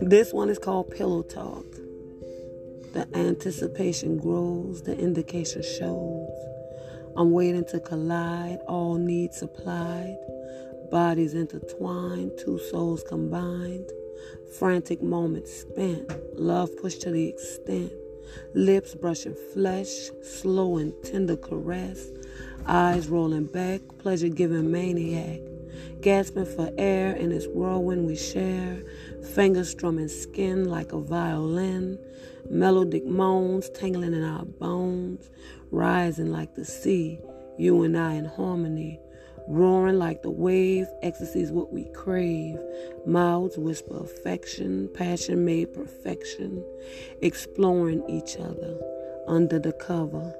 This one is called Pillow Talk. The anticipation grows, the indication shows. I'm waiting to collide, all needs supplied. Bodies intertwined, two souls combined. Frantic moments spent, love pushed to the extent. Lips brushing flesh, slow and tender caress. Eyes rolling back, pleasure giving maniac. Gasping for air in this whirlwind we share. Fingers strumming skin like a violin. Melodic moans tangling in our bones. Rising like the sea, you and I in harmony roaring like the wave, ecstasy's what we crave. Mouths whisper affection, passion made perfection, exploring each other under the cover.